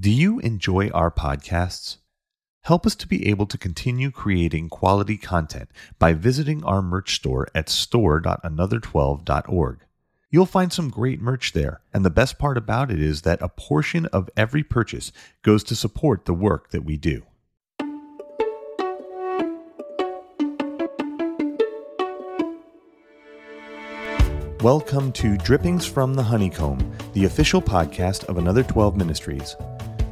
Do you enjoy our podcasts? Help us to be able to continue creating quality content by visiting our merch store at store.another12.org. You'll find some great merch there, and the best part about it is that a portion of every purchase goes to support the work that we do. Welcome to Drippings from the Honeycomb, the official podcast of Another 12 Ministries.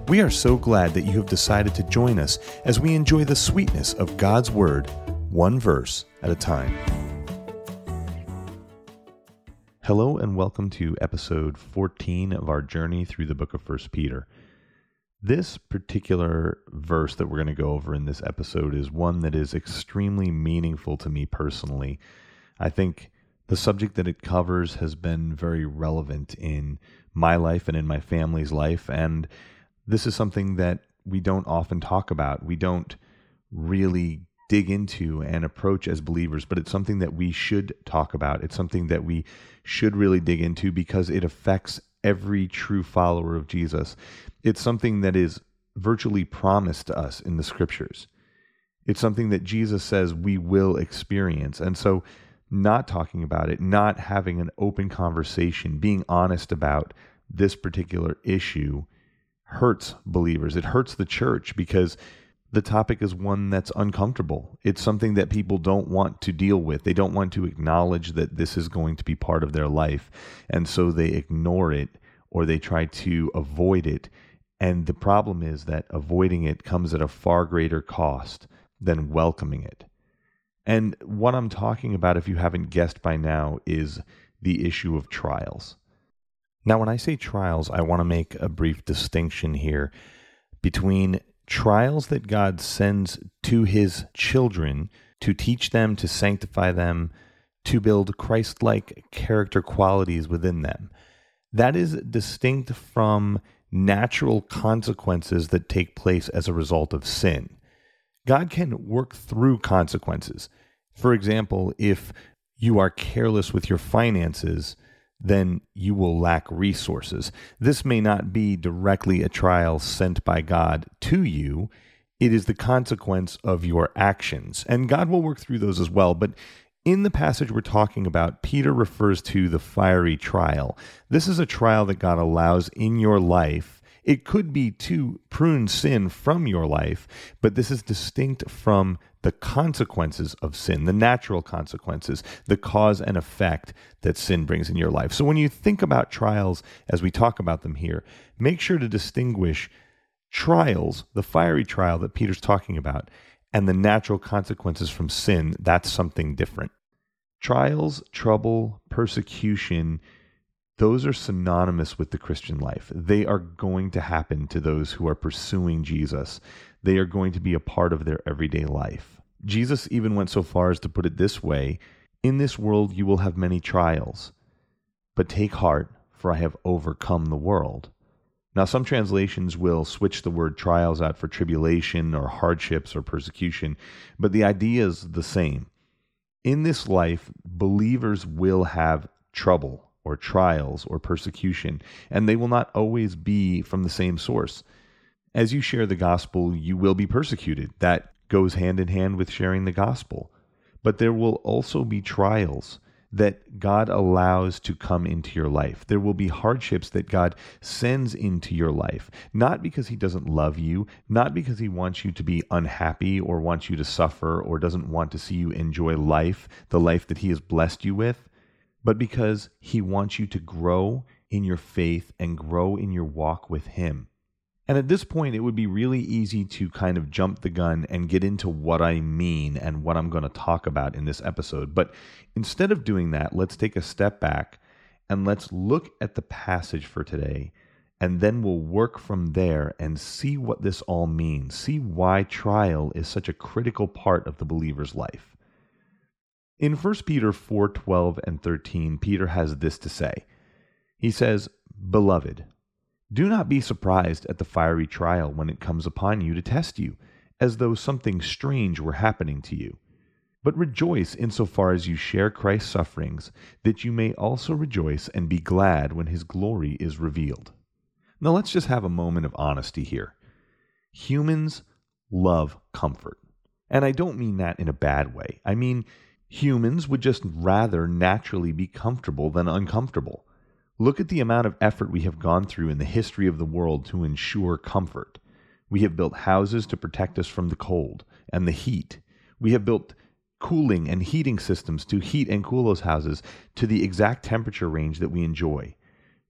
We are so glad that you have decided to join us as we enjoy the sweetness of God's Word, one verse at a time. Hello, and welcome to episode 14 of our journey through the book of 1 Peter. This particular verse that we're going to go over in this episode is one that is extremely meaningful to me personally. I think the subject that it covers has been very relevant in my life and in my family's life, and this is something that we don't often talk about. We don't really dig into and approach as believers, but it's something that we should talk about. It's something that we should really dig into because it affects every true follower of Jesus. It's something that is virtually promised to us in the scriptures. It's something that Jesus says we will experience. And so, not talking about it, not having an open conversation, being honest about this particular issue hurts believers. It hurts the church because the topic is one that's uncomfortable. It's something that people don't want to deal with. They don't want to acknowledge that this is going to be part of their life. And so they ignore it or they try to avoid it. And the problem is that avoiding it comes at a far greater cost than welcoming it. And what I'm talking about, if you haven't guessed by now, is the issue of trials. Now, when I say trials, I want to make a brief distinction here between trials that God sends to his children to teach them, to sanctify them, to build Christ like character qualities within them. That is distinct from natural consequences that take place as a result of sin. God can work through consequences. For example, if you are careless with your finances, then you will lack resources. This may not be directly a trial sent by God to you, it is the consequence of your actions. And God will work through those as well. But in the passage we're talking about, Peter refers to the fiery trial. This is a trial that God allows in your life it could be to prune sin from your life, but this is distinct from the consequences of sin, the natural consequences, the cause and effect that sin brings in your life. So when you think about trials as we talk about them here, make sure to distinguish trials, the fiery trial that Peter's talking about, and the natural consequences from sin. That's something different. Trials, trouble, persecution, those are synonymous with the Christian life. They are going to happen to those who are pursuing Jesus. They are going to be a part of their everyday life. Jesus even went so far as to put it this way In this world you will have many trials, but take heart, for I have overcome the world. Now, some translations will switch the word trials out for tribulation or hardships or persecution, but the idea is the same. In this life, believers will have trouble or trials or persecution, and they will not always be from the same source. As you share the gospel, you will be persecuted. That goes hand in hand with sharing the gospel. But there will also be trials that God allows to come into your life. There will be hardships that God sends into your life, not because He doesn't love you, not because He wants you to be unhappy or wants you to suffer or doesn't want to see you enjoy life, the life that He has blessed you with, but because He wants you to grow in your faith and grow in your walk with Him. And at this point, it would be really easy to kind of jump the gun and get into what I mean and what I'm going to talk about in this episode. But instead of doing that, let's take a step back and let's look at the passage for today. And then we'll work from there and see what this all means, see why trial is such a critical part of the believer's life. In 1 Peter 4 12 and 13, Peter has this to say. He says, Beloved, do not be surprised at the fiery trial when it comes upon you to test you, as though something strange were happening to you. But rejoice insofar as you share Christ's sufferings, that you may also rejoice and be glad when his glory is revealed. Now, let's just have a moment of honesty here. Humans love comfort. And I don't mean that in a bad way. I mean, humans would just rather naturally be comfortable than uncomfortable. Look at the amount of effort we have gone through in the history of the world to ensure comfort. We have built houses to protect us from the cold and the heat. We have built cooling and heating systems to heat and cool those houses to the exact temperature range that we enjoy.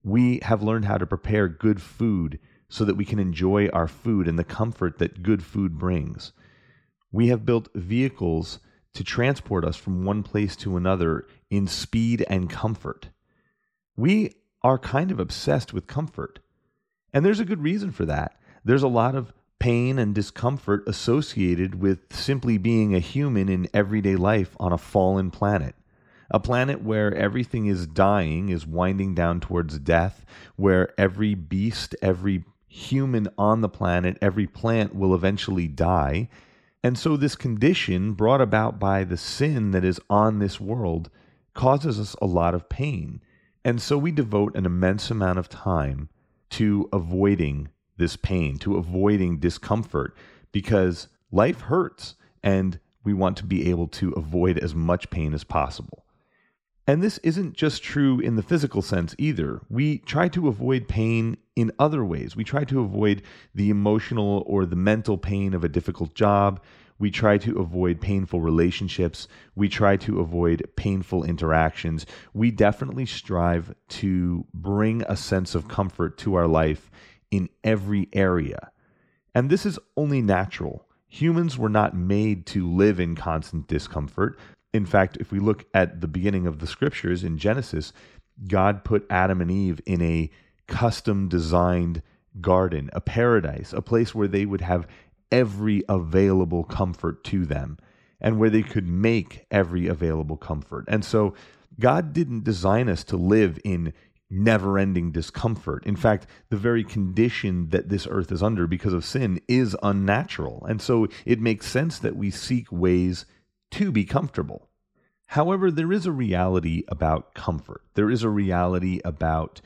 We have learned how to prepare good food so that we can enjoy our food and the comfort that good food brings. We have built vehicles to transport us from one place to another in speed and comfort. We are kind of obsessed with comfort. And there's a good reason for that. There's a lot of pain and discomfort associated with simply being a human in everyday life on a fallen planet. A planet where everything is dying, is winding down towards death, where every beast, every human on the planet, every plant will eventually die. And so, this condition brought about by the sin that is on this world causes us a lot of pain. And so, we devote an immense amount of time to avoiding this pain, to avoiding discomfort, because life hurts and we want to be able to avoid as much pain as possible. And this isn't just true in the physical sense either. We try to avoid pain in other ways. We try to avoid the emotional or the mental pain of a difficult job. We try to avoid painful relationships. We try to avoid painful interactions. We definitely strive to bring a sense of comfort to our life in every area. And this is only natural. Humans were not made to live in constant discomfort. In fact, if we look at the beginning of the scriptures in Genesis, God put Adam and Eve in a custom designed garden, a paradise, a place where they would have every available comfort to them and where they could make every available comfort. And so God didn't design us to live in never ending discomfort. In fact, the very condition that this earth is under because of sin is unnatural. And so it makes sense that we seek ways to be comfortable. However, there is a reality about comfort. There is a reality about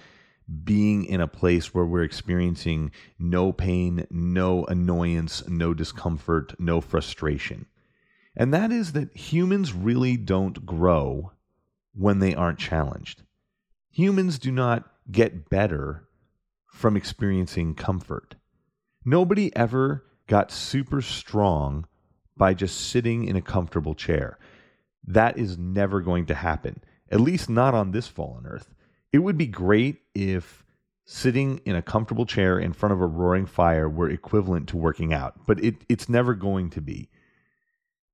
being in a place where we're experiencing no pain, no annoyance, no discomfort, no frustration. And that is that humans really don't grow when they aren't challenged. Humans do not get better from experiencing comfort. Nobody ever got super strong by just sitting in a comfortable chair. That is never going to happen, at least not on this fallen earth. It would be great if sitting in a comfortable chair in front of a roaring fire were equivalent to working out, but it, it's never going to be.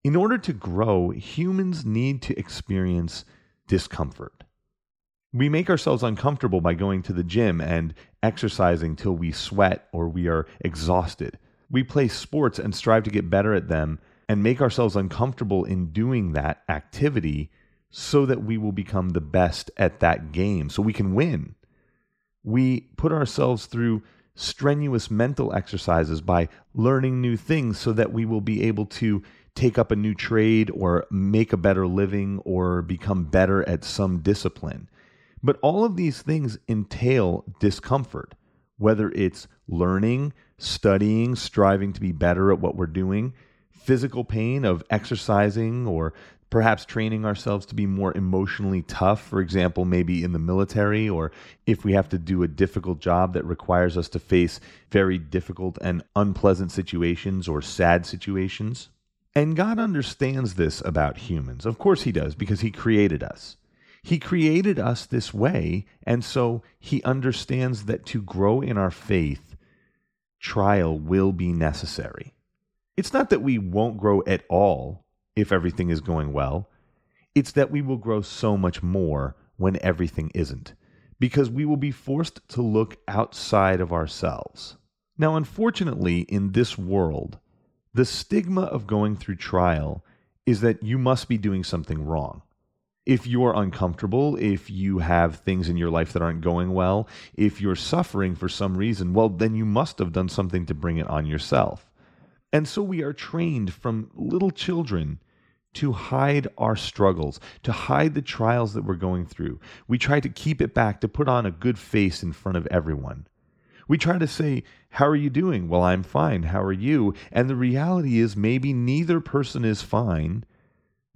In order to grow, humans need to experience discomfort. We make ourselves uncomfortable by going to the gym and exercising till we sweat or we are exhausted. We play sports and strive to get better at them and make ourselves uncomfortable in doing that activity so that we will become the best at that game, so we can win. We put ourselves through strenuous mental exercises by learning new things so that we will be able to take up a new trade or make a better living or become better at some discipline. But all of these things entail discomfort, whether it's learning, studying, striving to be better at what we're doing, physical pain of exercising, or perhaps training ourselves to be more emotionally tough, for example, maybe in the military, or if we have to do a difficult job that requires us to face very difficult and unpleasant situations or sad situations. And God understands this about humans. Of course, He does, because He created us. He created us this way, and so He understands that to grow in our faith, trial will be necessary. It's not that we won't grow at all if everything is going well, it's that we will grow so much more when everything isn't, because we will be forced to look outside of ourselves. Now, unfortunately, in this world, the stigma of going through trial is that you must be doing something wrong if you're uncomfortable, if you have things in your life that aren't going well, if you're suffering for some reason, well, then you must have done something to bring it on yourself. And so we are trained from little children to hide our struggles, to hide the trials that we're going through. We try to keep it back, to put on a good face in front of everyone. We try to say, How are you doing? Well, I'm fine. How are you? And the reality is, maybe neither person is fine,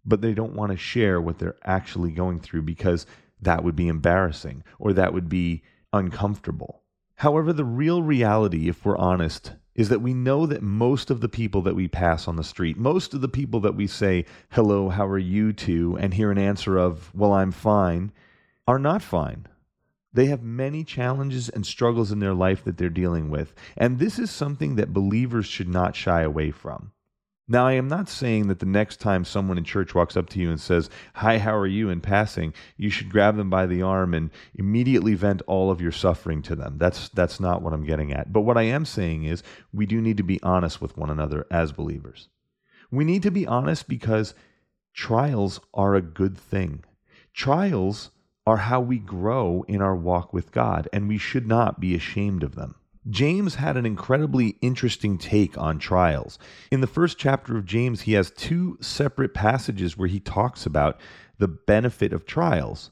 but they don't want to share what they're actually going through because that would be embarrassing or that would be uncomfortable. However, the real reality, if we're honest, is that we know that most of the people that we pass on the street, most of the people that we say, hello, how are you to, and hear an answer of, well, I'm fine, are not fine. They have many challenges and struggles in their life that they're dealing with. And this is something that believers should not shy away from. Now, I am not saying that the next time someone in church walks up to you and says, Hi, how are you in passing, you should grab them by the arm and immediately vent all of your suffering to them. That's, that's not what I'm getting at. But what I am saying is we do need to be honest with one another as believers. We need to be honest because trials are a good thing. Trials are how we grow in our walk with God, and we should not be ashamed of them. James had an incredibly interesting take on trials. In the first chapter of James, he has two separate passages where he talks about the benefit of trials.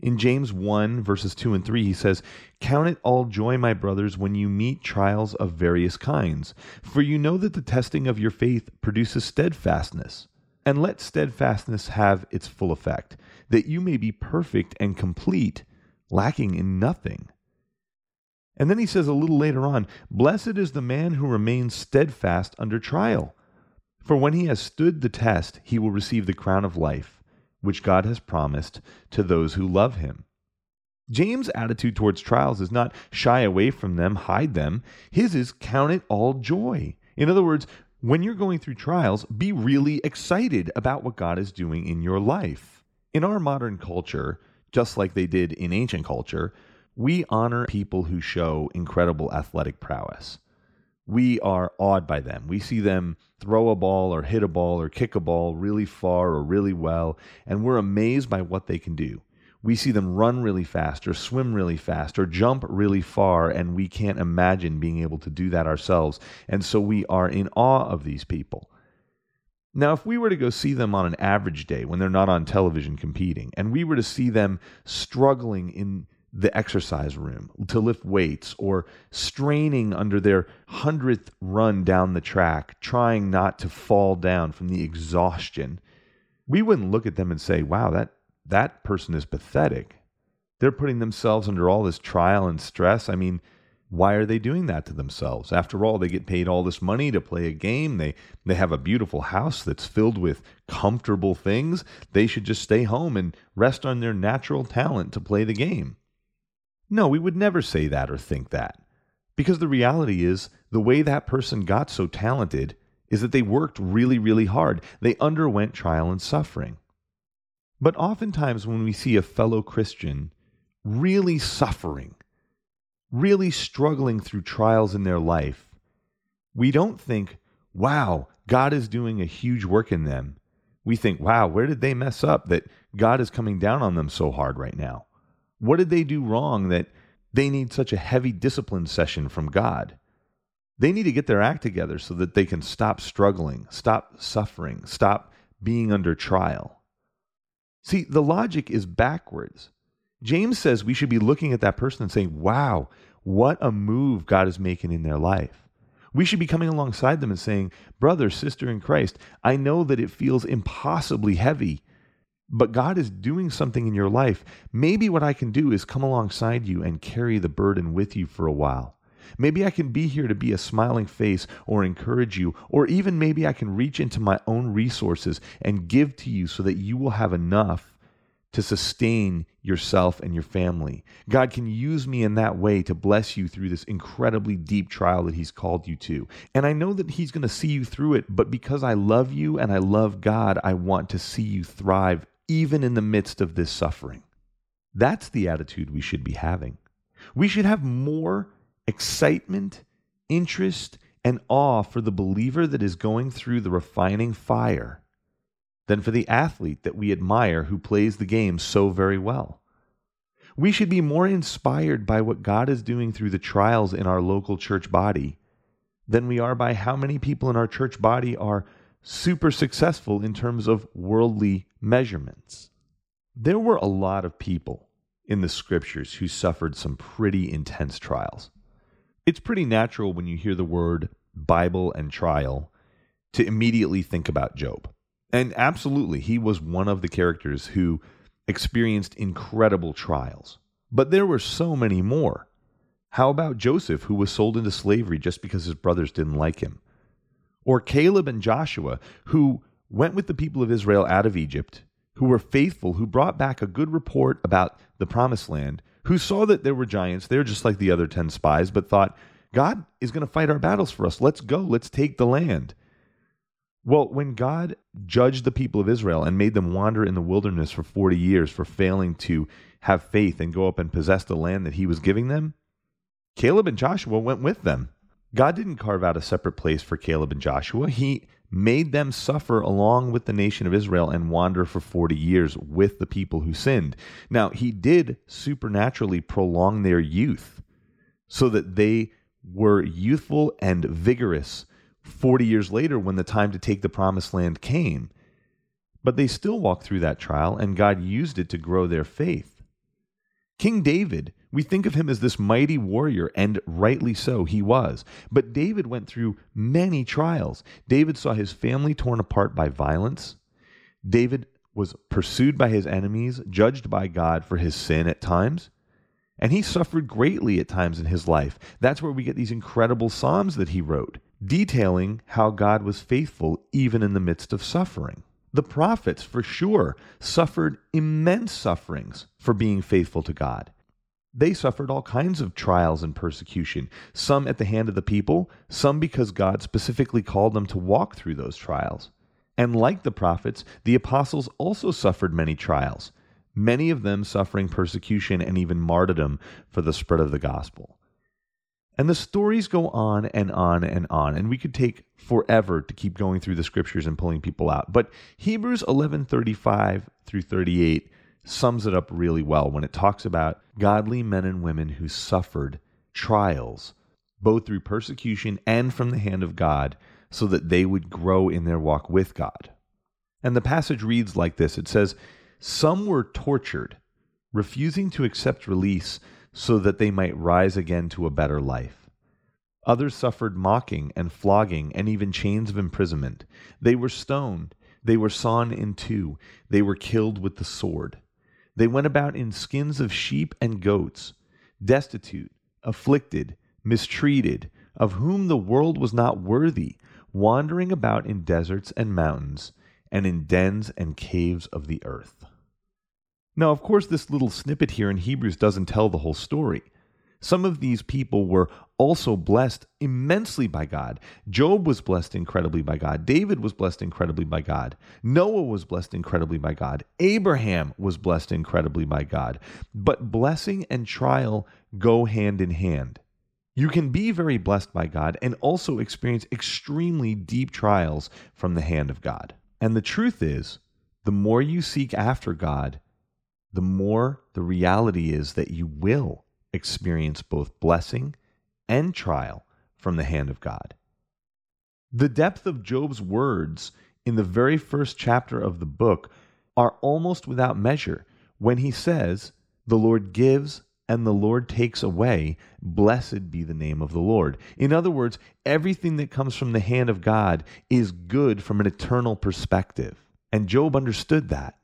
In James 1, verses 2 and 3, he says, Count it all joy, my brothers, when you meet trials of various kinds, for you know that the testing of your faith produces steadfastness. And let steadfastness have its full effect, that you may be perfect and complete, lacking in nothing. And then he says a little later on, Blessed is the man who remains steadfast under trial. For when he has stood the test, he will receive the crown of life, which God has promised to those who love him. James' attitude towards trials is not shy away from them, hide them. His is count it all joy. In other words, when you're going through trials, be really excited about what God is doing in your life. In our modern culture, just like they did in ancient culture, we honor people who show incredible athletic prowess. We are awed by them. We see them throw a ball or hit a ball or kick a ball really far or really well, and we're amazed by what they can do. We see them run really fast or swim really fast or jump really far, and we can't imagine being able to do that ourselves. And so we are in awe of these people. Now, if we were to go see them on an average day when they're not on television competing, and we were to see them struggling in the exercise room to lift weights or straining under their hundredth run down the track, trying not to fall down from the exhaustion, we wouldn't look at them and say, wow, that, that person is pathetic. They're putting themselves under all this trial and stress. I mean, why are they doing that to themselves? After all, they get paid all this money to play a game. They they have a beautiful house that's filled with comfortable things. They should just stay home and rest on their natural talent to play the game. No, we would never say that or think that. Because the reality is, the way that person got so talented is that they worked really, really hard. They underwent trial and suffering. But oftentimes, when we see a fellow Christian really suffering, really struggling through trials in their life, we don't think, wow, God is doing a huge work in them. We think, wow, where did they mess up that God is coming down on them so hard right now? What did they do wrong that they need such a heavy discipline session from God? They need to get their act together so that they can stop struggling, stop suffering, stop being under trial. See, the logic is backwards. James says we should be looking at that person and saying, wow, what a move God is making in their life. We should be coming alongside them and saying, brother, sister in Christ, I know that it feels impossibly heavy but God is doing something in your life. Maybe what I can do is come alongside you and carry the burden with you for a while. Maybe I can be here to be a smiling face or encourage you, or even maybe I can reach into my own resources and give to you so that you will have enough to sustain yourself and your family. God can use me in that way to bless you through this incredibly deep trial that He's called you to. And I know that He's going to see you through it, but because I love you and I love God, I want to see you thrive even in the midst of this suffering. That's the attitude we should be having. We should have more excitement, interest, and awe for the believer that is going through the refining fire than for the athlete that we admire who plays the game so very well. We should be more inspired by what God is doing through the trials in our local church body than we are by how many people in our church body are super successful in terms of worldly measurements. There were a lot of people in the scriptures who suffered some pretty intense trials. It's pretty natural when you hear the word Bible and trial to immediately think about Job. And absolutely, he was one of the characters who experienced incredible trials. But there were so many more. How about Joseph, who was sold into slavery just because his brothers didn't like him? Or Caleb and Joshua, who went with the people of Israel out of Egypt, who were faithful, who brought back a good report about the promised land, who saw that there were giants there just like the other 10 spies, but thought, God is going to fight our battles for us. Let's go. Let's take the land. Well, when God judged the people of Israel and made them wander in the wilderness for 40 years for failing to have faith and go up and possess the land that he was giving them, Caleb and Joshua went with them. God didn't carve out a separate place for Caleb and Joshua. He made them suffer along with the nation of Israel and wander for 40 years with the people who sinned. Now, he did supernaturally prolong their youth so that they were youthful and vigorous 40 years later when the time to take the promised land came. But they still walked through that trial, and God used it to grow their faith. King David, we think of him as this mighty warrior, and rightly so, he was. But David went through many trials. David saw his family torn apart by violence. David was pursued by his enemies, judged by God for his sin at times. And he suffered greatly at times in his life. That's where we get these incredible Psalms that he wrote detailing how God was faithful even in the midst of suffering. The prophets, for sure, suffered immense sufferings for being faithful to God. They suffered all kinds of trials and persecution, some at the hand of the people, some because God specifically called them to walk through those trials. And like the prophets, the apostles also suffered many trials, many of them suffering persecution and even martyrdom for the spread of the gospel. And the stories go on and on and on, and we could take forever to keep going through the scriptures and pulling people out. But Hebrews 11:35 through 38 sums it up really well when it talks about godly men and women who suffered trials both through persecution and from the hand of God so that they would grow in their walk with God. And the passage reads like this. It says, "Some were tortured, refusing to accept release so that they might rise again to a better life. Others suffered mocking and flogging and even chains of imprisonment. They were stoned, they were sawn in two, they were killed with the sword. They went about in skins of sheep and goats, destitute, afflicted, mistreated, of whom the world was not worthy, wandering about in deserts and mountains, and in dens and caves of the earth. Now, of course, this little snippet here in Hebrews doesn't tell the whole story. Some of these people were also blessed immensely by God. Job was blessed incredibly by God. David was blessed incredibly by God. Noah was blessed incredibly by God. Abraham was blessed incredibly by God. But blessing and trial go hand in hand. You can be very blessed by God and also experience extremely deep trials from the hand of God. And the truth is, the more you seek after God, the more the reality is that you will experience both blessing and trial from the hand of God. The depth of Job's words in the very first chapter of the book are almost without measure when he says, The Lord gives and the Lord takes away. Blessed be the name of the Lord. In other words, everything that comes from the hand of God is good from an eternal perspective. And Job understood that.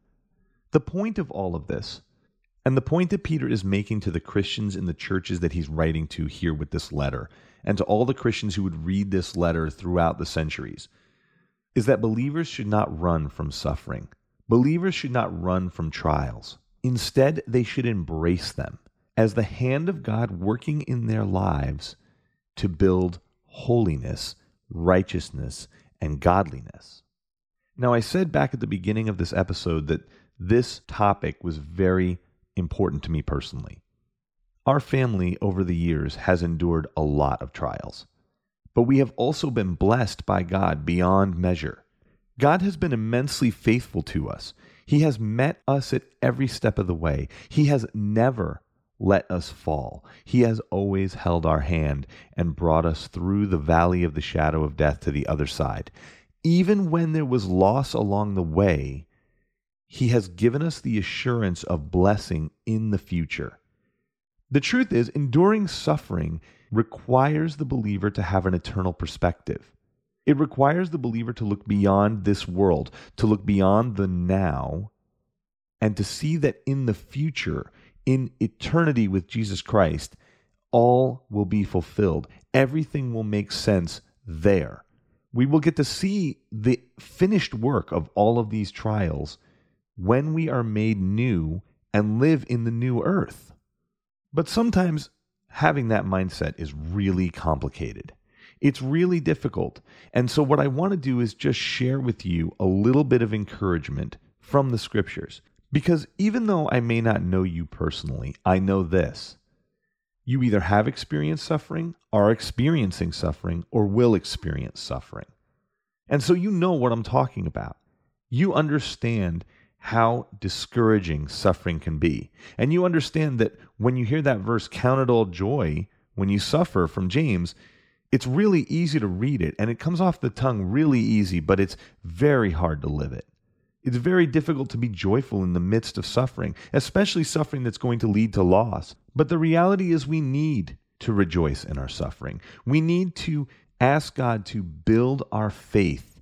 The point of all of this, and the point that Peter is making to the Christians in the churches that he's writing to here with this letter, and to all the Christians who would read this letter throughout the centuries, is that believers should not run from suffering. Believers should not run from trials. Instead, they should embrace them as the hand of God working in their lives to build holiness, righteousness, and godliness. Now, I said back at the beginning of this episode that this topic was very important to me personally. Our family over the years has endured a lot of trials, but we have also been blessed by God beyond measure. God has been immensely faithful to us. He has met us at every step of the way. He has never let us fall. He has always held our hand and brought us through the valley of the shadow of death to the other side. Even when there was loss along the way, he has given us the assurance of blessing in the future. The truth is, enduring suffering requires the believer to have an eternal perspective. It requires the believer to look beyond this world, to look beyond the now, and to see that in the future, in eternity with Jesus Christ, all will be fulfilled. Everything will make sense there. We will get to see the finished work of all of these trials when we are made new and live in the new earth. But sometimes having that mindset is really complicated. It's really difficult. And so, what I want to do is just share with you a little bit of encouragement from the scriptures. Because even though I may not know you personally, I know this. You either have experienced suffering, are experiencing suffering, or will experience suffering. And so you know what I'm talking about. You understand how discouraging suffering can be. And you understand that when you hear that verse, count it all joy when you suffer from James, it's really easy to read it and it comes off the tongue really easy, but it's very hard to live it. It's very difficult to be joyful in the midst of suffering, especially suffering that's going to lead to loss. But the reality is, we need to rejoice in our suffering. We need to ask God to build our faith,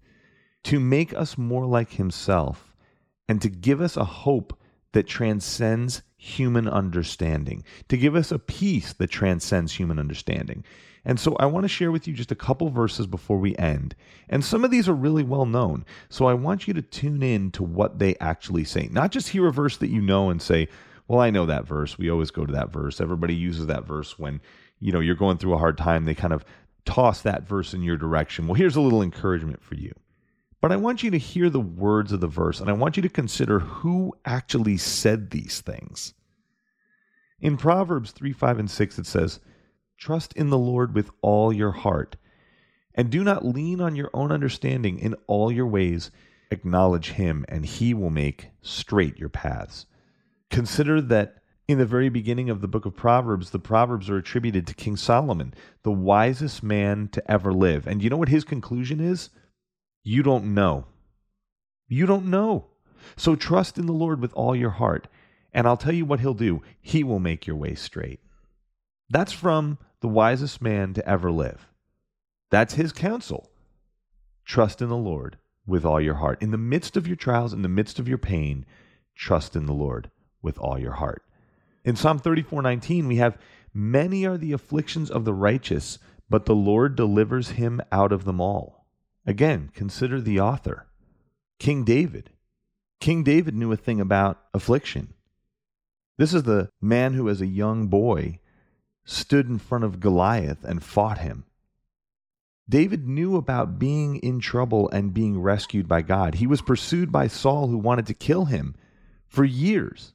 to make us more like Himself, and to give us a hope that transcends human understanding, to give us a peace that transcends human understanding. And so I want to share with you just a couple verses before we end. And some of these are really well known. So I want you to tune in to what they actually say. Not just hear a verse that you know and say, well, I know that verse. We always go to that verse. Everybody uses that verse when, you know, you're going through a hard time. They kind of toss that verse in your direction. Well, here's a little encouragement for you. But I want you to hear the words of the verse and I want you to consider who actually said these things. In Proverbs 3 5 and 6, it says, Trust in the Lord with all your heart, and do not lean on your own understanding in all your ways. Acknowledge him, and he will make straight your paths. Consider that in the very beginning of the book of Proverbs, the Proverbs are attributed to King Solomon, the wisest man to ever live. And you know what his conclusion is? You don't know. You don't know. So trust in the Lord with all your heart. And I'll tell you what he'll do. He will make your way straight. That's from the wisest man to ever live. That's his counsel. Trust in the Lord with all your heart. In the midst of your trials, in the midst of your pain, trust in the Lord with all your heart. In Psalm 34:19 we have many are the afflictions of the righteous, but the Lord delivers him out of them all. Again, consider the author. King David. King David knew a thing about affliction. This is the man who as a young boy stood in front of Goliath and fought him. David knew about being in trouble and being rescued by God. He was pursued by Saul, who wanted to kill him for years.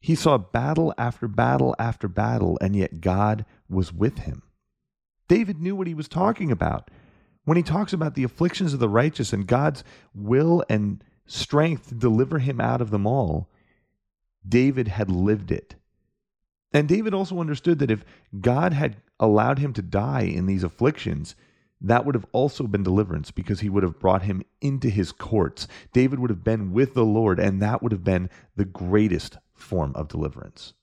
He saw battle after battle after battle, and yet God was with him. David knew what he was talking about when he talks about the afflictions of the righteous and God's will and strength to deliver him out of them all. David had lived it. And David also understood that if God had allowed him to die in these afflictions, that would have also been deliverance because he would have brought him into his courts. David would have been with the Lord, and that would have been the greatest form of deliverance.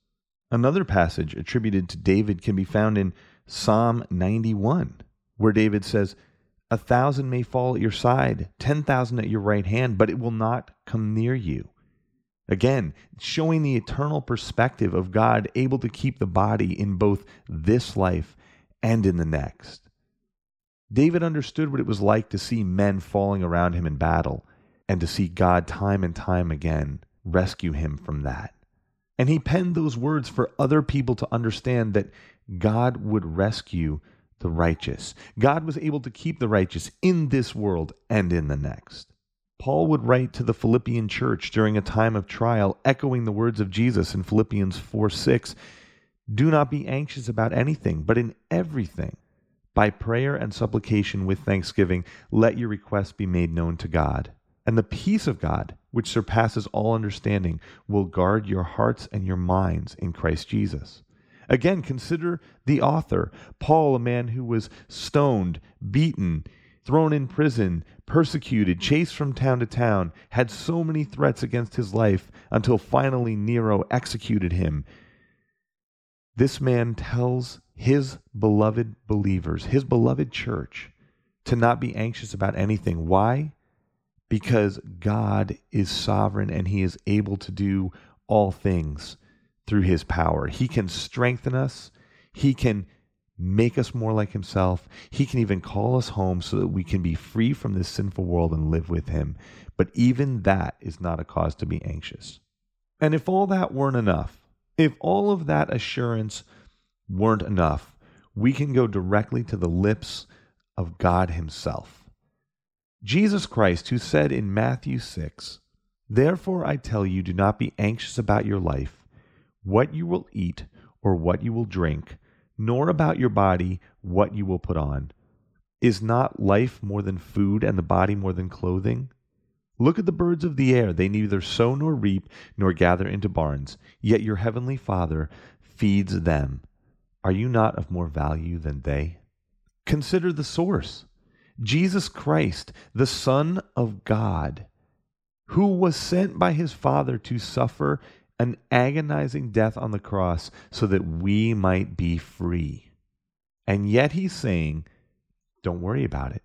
Another passage attributed to David can be found in Psalm 91, where David says, A thousand may fall at your side, ten thousand at your right hand, but it will not come near you. Again, showing the eternal perspective of God able to keep the body in both this life and in the next. David understood what it was like to see men falling around him in battle and to see God time and time again rescue him from that. And he penned those words for other people to understand that God would rescue the righteous. God was able to keep the righteous in this world and in the next. Paul would write to the Philippian church during a time of trial, echoing the words of Jesus in Philippians 4 6. Do not be anxious about anything, but in everything, by prayer and supplication with thanksgiving, let your requests be made known to God. And the peace of God, which surpasses all understanding, will guard your hearts and your minds in Christ Jesus. Again, consider the author, Paul, a man who was stoned, beaten, thrown in prison, persecuted, chased from town to town, had so many threats against his life until finally Nero executed him. This man tells his beloved believers, his beloved church, to not be anxious about anything. Why? Because God is sovereign and he is able to do all things through his power. He can strengthen us, he can make us more like himself. He can even call us home so that we can be free from this sinful world and live with him. But even that is not a cause to be anxious. And if all that weren't enough, if all of that assurance weren't enough, we can go directly to the lips of God Himself. Jesus Christ, who said in Matthew 6, Therefore I tell you, do not be anxious about your life, what you will eat or what you will drink, nor about your body, what you will put on. Is not life more than food, and the body more than clothing? Look at the birds of the air. They neither sow nor reap nor gather into barns, yet your heavenly Father feeds them. Are you not of more value than they? Consider the source Jesus Christ, the Son of God, who was sent by his Father to suffer an agonizing death on the cross so that we might be free. And yet he's saying, don't worry about it.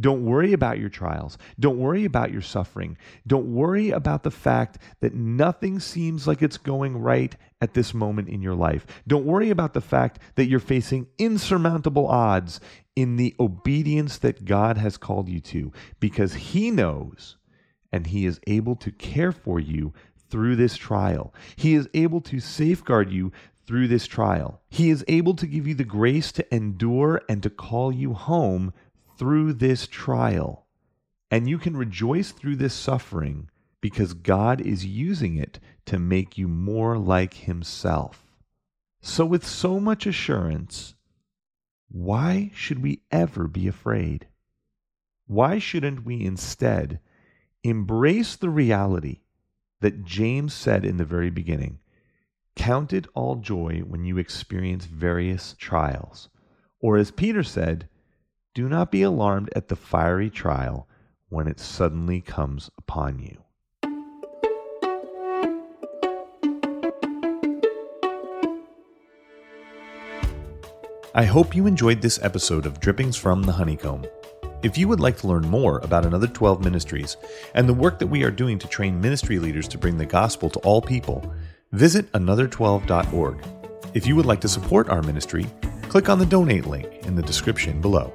Don't worry about your trials. Don't worry about your suffering. Don't worry about the fact that nothing seems like it's going right at this moment in your life. Don't worry about the fact that you're facing insurmountable odds in the obedience that God has called you to, because He knows and He is able to care for you through this trial. He is able to safeguard you through this trial. He is able to give you the grace to endure and to call you home through this trial. And you can rejoice through this suffering because God is using it to make you more like Himself. So, with so much assurance, why should we ever be afraid? Why shouldn't we instead embrace the reality that James said in the very beginning Count it all joy when you experience various trials. Or as Peter said, do not be alarmed at the fiery trial when it suddenly comes upon you. I hope you enjoyed this episode of Drippings from the Honeycomb. If you would like to learn more about Another 12 Ministries and the work that we are doing to train ministry leaders to bring the gospel to all people, visit another12.org. If you would like to support our ministry, click on the donate link in the description below.